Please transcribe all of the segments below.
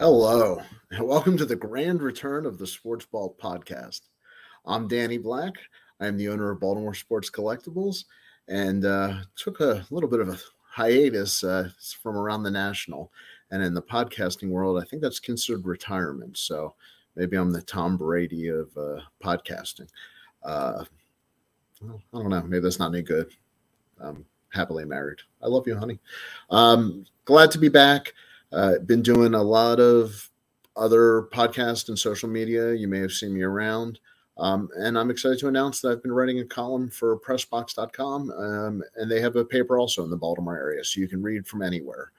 Hello, and welcome to the grand return of the Sports Balt podcast. I'm Danny Black. I'm the owner of Baltimore Sports Collectibles and uh, took a little bit of a hiatus uh, from around the national. And in the podcasting world, I think that's considered retirement. So maybe I'm the Tom Brady of uh, podcasting. Uh, I don't know. Maybe that's not any good. I'm happily married. I love you, honey. Um, glad to be back. Uh, been doing a lot of other podcasts and social media. You may have seen me around. Um, and I'm excited to announce that I've been writing a column for pressbox.com, um, and they have a paper also in the Baltimore area, so you can read from anywhere.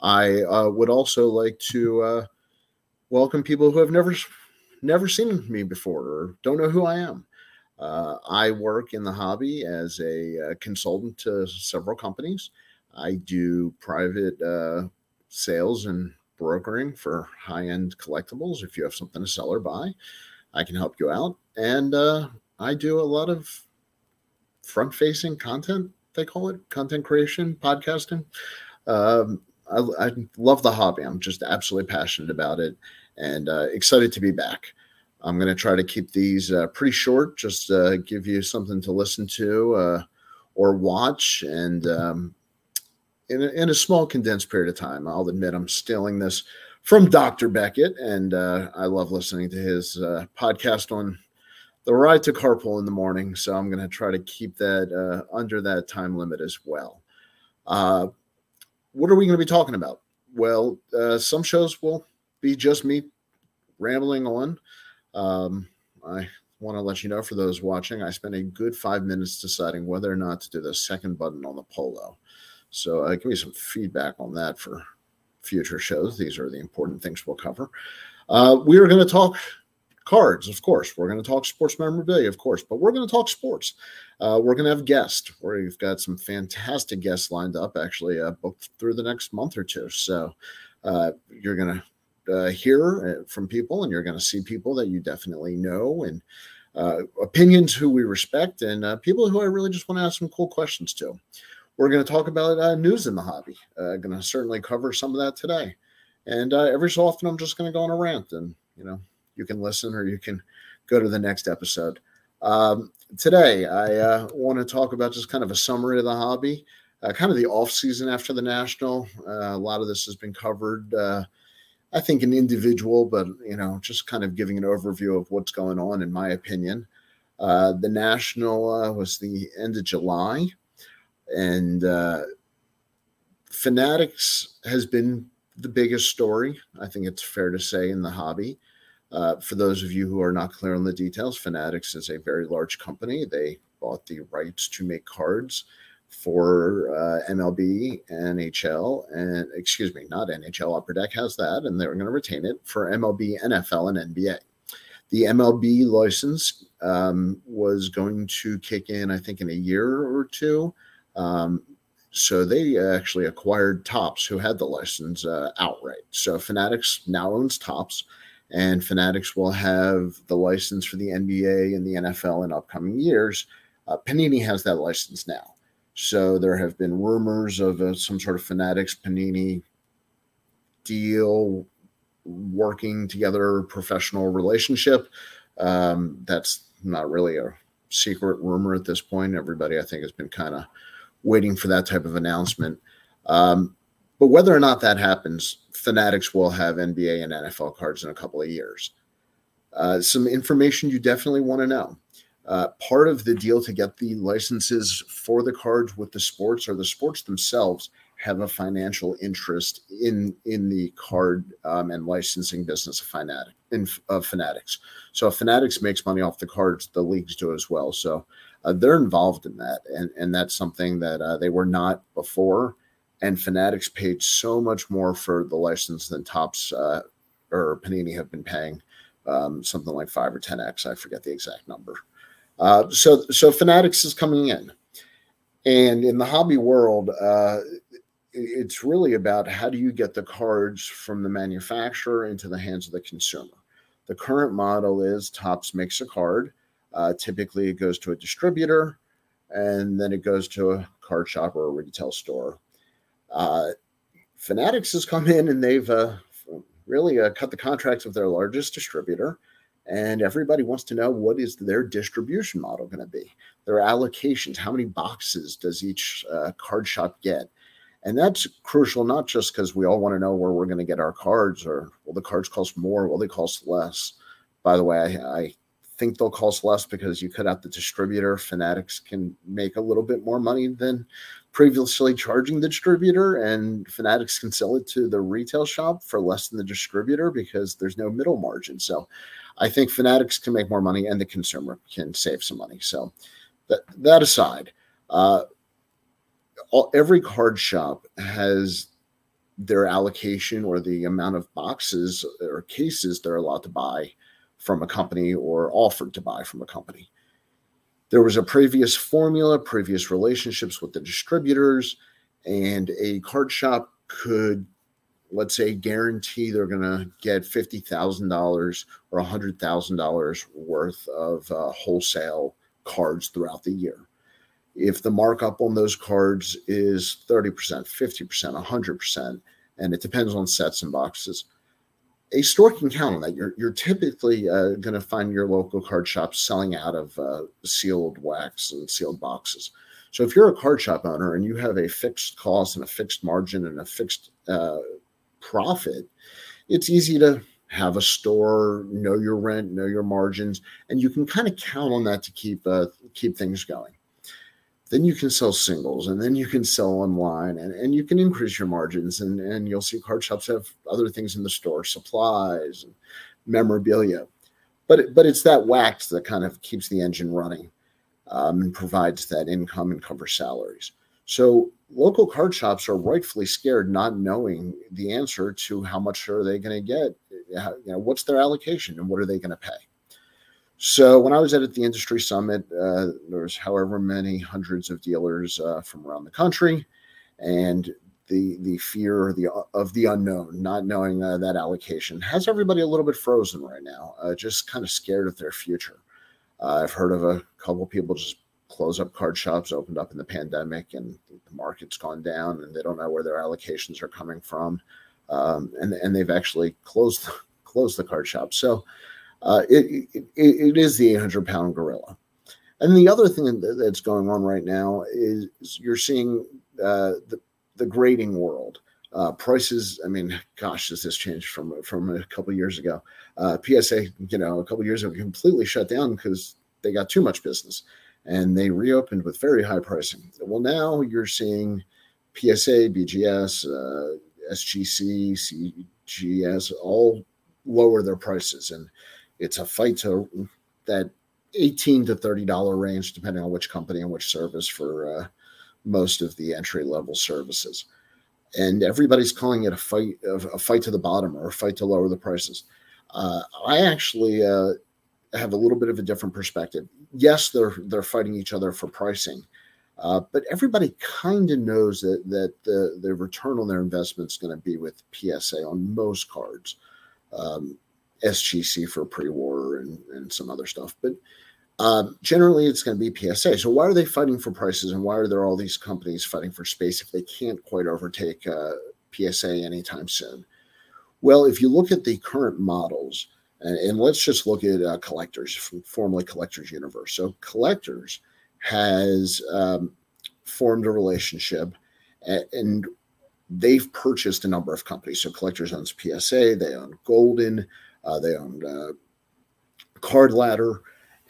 I uh, would also like to uh, welcome people who have never never seen me before or don't know who I am. Uh, I work in the hobby as a, uh, consultant to several companies. I do private uh, sales and brokering for high end collectibles. If you have something to sell or buy, I can help you out. And uh, I do a lot of front facing content, they call it content creation, podcasting. Um, I, I, love the hobby. I'm just absolutely passionate about it and uh, excited to be back. I'm going to try to keep these uh, pretty short, just uh, give you something to listen to uh, or watch. And um, in a, in a small condensed period of time. I'll admit I'm stealing this from Dr. Beckett, and uh, I love listening to his uh, podcast on the ride to carpool in the morning. So I'm going to try to keep that uh, under that time limit as well. Uh, what are we going to be talking about? Well, uh, some shows will be just me rambling on. Um, I want to let you know for those watching, I spent a good five minutes deciding whether or not to do the second button on the polo. So uh, give me some feedback on that for future shows. These are the important things we'll cover. Uh, we are going to talk cards, of course. We're going to talk sports memorabilia, of course, but we're going to talk sports. Uh, we're going to have guests. We've got some fantastic guests lined up, actually, uh, booked through the next month or two. So uh, you're going to uh, hear uh, from people, and you're going to see people that you definitely know, and uh, opinions who we respect, and people who I really just want to ask some cool questions to. We're going to talk about uh, news in the hobby. Uh, going to certainly cover some of that today. And uh, every so often, I'm just going to go on a rant, and you know, you can listen or you can go to the next episode. Um, today, I uh, want to talk about just kind of a summary of the hobby, uh, kind of the off season after the national. Uh, a lot of this has been covered. I think an individual, but you know, just kind of giving an overview of what's going on, in my opinion. Uh, the national uh, was the end of July and uh, Fanatics has been the biggest story. I think it's fair to say in the hobby. Uh, for those of you who are not clear on the details, Fanatics is a very large company. They bought the rights to make cards for uh, MLB, NHL, and excuse me, not NHL. Upper Deck has that, and they're going to retain it for MLB, NFL, and NBA. The MLB license um, was going to kick in, I think, in a year or two. Um, so they actually acquired Topps, who had the license uh, outright. So Fanatics now owns Topps, and Fanatics will have the license for the NBA and the NFL in upcoming years. Uh, Panini has that license now. So there have been rumors of uh, some sort of Fanatics Panini deal, working together, professional relationship. Um, that's not really a secret rumor at this point. Everybody, I think, has been kind of waiting for that type of announcement. Um, but whether or not that happens, Fanatics will have NBA and NFL cards in a couple of years. Uh, some information you definitely want to know. Uh, part of the deal to get the licenses for the cards with the sports or the sports themselves have a financial interest in in the card um, and licensing business of Fanatic in of Fanatics. So if Fanatics makes money off the cards, the leagues do as well. So uh, they're involved in that, and and that's something that uh, they were not before. And Fanatics paid so much more for the license than Topps uh, or Panini have been paying, um, something like five or ten x. I forget the exact number. Uh, so so Fanatics is coming in, and in the hobby world, uh, it's really about how do you get the cards from the manufacturer into the hands of the consumer. The current model is Topps makes a card uh, typically, it goes to a distributor and then it goes to a card shop or a retail store. Uh, Fanatics has come in and they've, uh, really uh, cut the contracts with their largest distributor. And everybody wants to know what is their distribution model going to be, their allocations, how many boxes does each uh, card shop get? And that's crucial, not just because we all want to know where we're going to get our cards or will the cards cost more, will they cost less? By the way, I, I think they'll cost less because you cut out the distributor. Fanatics can make a little bit more money than previously charging the distributor, and Fanatics can sell it to the retail shop for less than the distributor because there's no middle margin. So I think Fanatics can make more money and the consumer can save some money. So that, that aside, uh, all, every card shop has their allocation or the amount of boxes or cases they're allowed to buy from a company or offered to buy from a company. There was a previous formula, previous relationships with the distributors, and a card shop could, let's say, guarantee they're going to get $50,000 or $100,000 worth of uh, wholesale cards throughout the year. If the markup on those cards is 30%, 50%, 100%, and it depends on sets and boxes, a store can count on that. You're, you're typically uh, going to find your local card shop selling out of uh, sealed wax and sealed boxes. So if you're a card shop owner and you have a fixed cost and a fixed margin and a fixed uh, profit, it's easy to have a store, know your rent, know your margins, and you can kind of count on that to keep uh, keep things going then you can sell singles and then you can sell online and, and you can increase your margins and, and you'll see card shops have other things in the store supplies and memorabilia. But it, but it's that wax that kind of keeps the engine running um, and provides that income and covers salaries. So local card shops are rightfully scared not knowing the answer to how much are they going to get you know what's their allocation and what are they going to pay so when I was at the industry summit, uh, there was however many hundreds of dealers uh, from around the country, and the the fear the of the unknown, not knowing uh, that allocation, has everybody a little bit frozen right now, uh, just kind of scared of their future. Uh, I've heard of a couple of people just close up card shops, opened up in the pandemic, and the market's gone down, and they don't know where their allocations are coming from, um, and and they've actually closed closed the card shop. So uh, it, it, it is the 800 pound gorilla. And the other thing that's going on right now is you're seeing uh, the, the grading world. Uh, prices, I mean, gosh, has this changed from from a couple years ago? Uh, PSA, you know, a couple years ago completely shut down because they got too much business, and they reopened with very high pricing. Well, now you're seeing PSA, BGS, uh, SGC, CGC all lower their prices, and it's a fight to that 18 to 30 dollar range depending on which company and which service for uh, most of the entry level services. And everybody's calling it a fight a fight to the bottom or a fight to lower the prices. Uh, i actually uh, have a little bit of a different perspective. Yes they're they're fighting each other for pricing uh, but everybody kind of knows that that the, the return on their investment is going to be with psa on most cards. Um, SGC for pre-war and, and some other stuff. But um, generally, it's going to be PSA. So why are they fighting for prices, and why are there all these companies fighting for space if they can't quite overtake uh, PSA anytime soon? Well, if you look at the current models, and, and let's just look at uh, collectors, formerly Collectors Universe. So collectors has um, formed a relationship, and, and they've purchased a number of companies. So collectors owns PSA, they own Goldin. Uh, they own uh, Card Ladder,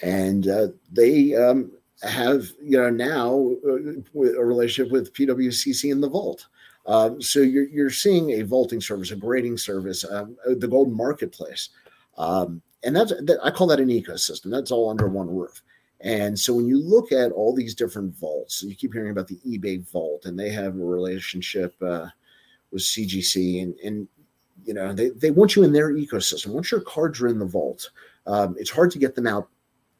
and uh, they um, have you know now uh, a relationship with PWCC in the Vault. Um, so you're you're seeing a vaulting service, a grading service, um, uh, the Goldin Marketplace, um, and that's that, I call that an ecosystem. That's all under one roof. And so when you look at all these different vaults, you keep hearing about the eBay vault, and they have a relationship uh, with CGC, and, and you know they, they want you in their ecosystem. Once your cards are in the vault um, it's hard to get them out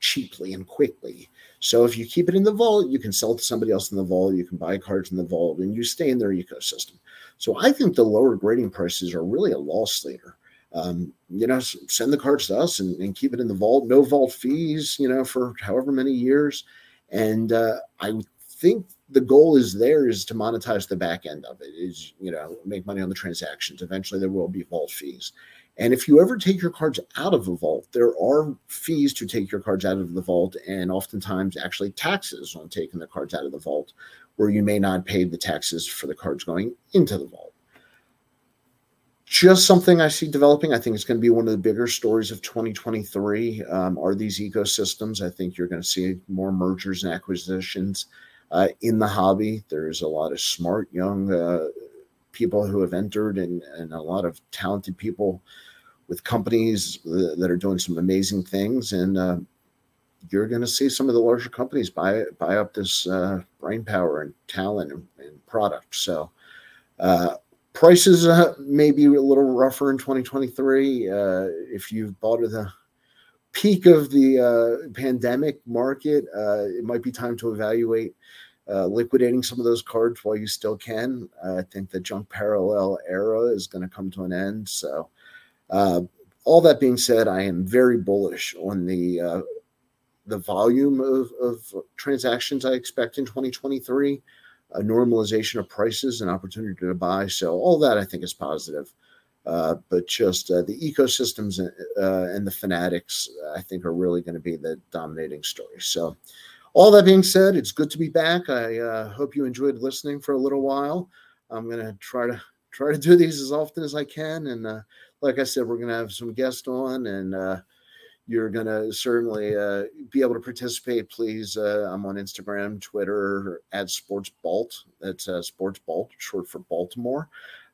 cheaply and quickly. So if you keep it in the vault you can sell to somebody else in the vault you can buy cards in the vault and you stay in their ecosystem. So i think the lower grading prices are really a loss leader. Um, you know send the cards to us and, and, keep it in the vault. No vault fees you know for however many years. And uh, i think the goal is there is to monetize the back end of it is you know make money on the transactions eventually there will be vault fees and if you ever take your cards out of the vault there are fees to take your cards out of the vault and oftentimes actually taxes on taking the cards out of the vault where you may not pay the taxes for the cards going into the vault just something I see developing. I think it's going to be one of the bigger stories of 2023. Um, are these ecosystems? I think you're going to see more mergers and acquisitions uh, in the hobby. There's a lot of smart young uh, people who have entered, and, and a lot of talented people with companies that are doing some amazing things. And uh, you're going to see some of the larger companies buy buy up this uh, brain power and talent and, and product. So uh, prices uh, may be a little rougher in 2023. Uh, if you've bought the peak of the uh, pandemic market, uh, it might be time to evaluate uh, liquidating some of those cards while you still can. I think the junk parallel era is going to come to an end. So, uh, all that being said, I am very bullish on the the volume of, of transactions I expect in 2023 a normalization of prices and opportunity to buy. So all that I think is positive. Uh, but just uh, the ecosystems uh, and the fanatics, I think, are really going to be the dominating story. So, all that being said, it's good to be back. I uh, hope you enjoyed listening for a little while. I'm going to try to try to do these as often as I can, and uh, like I said, we're going to have some guests on, and uh, you're going to certainly uh, be able to participate, please. Uh, I'm on Instagram, Twitter at Sports Balt. That's uh, Sports Balt, short for Baltimore.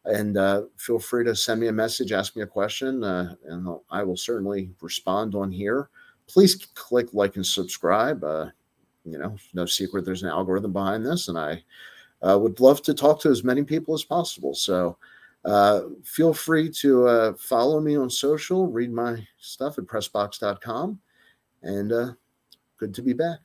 And uh, feel free to send me a message, ask me a question, uh, and I will certainly respond on here. Please click like and subscribe. Uh, you know, no secret there's an algorithm behind this, and I would love to talk to as many people as possible. So, uh, feel free to uh, follow me on social, read my stuff at pressbox.com, and uh, good to be back.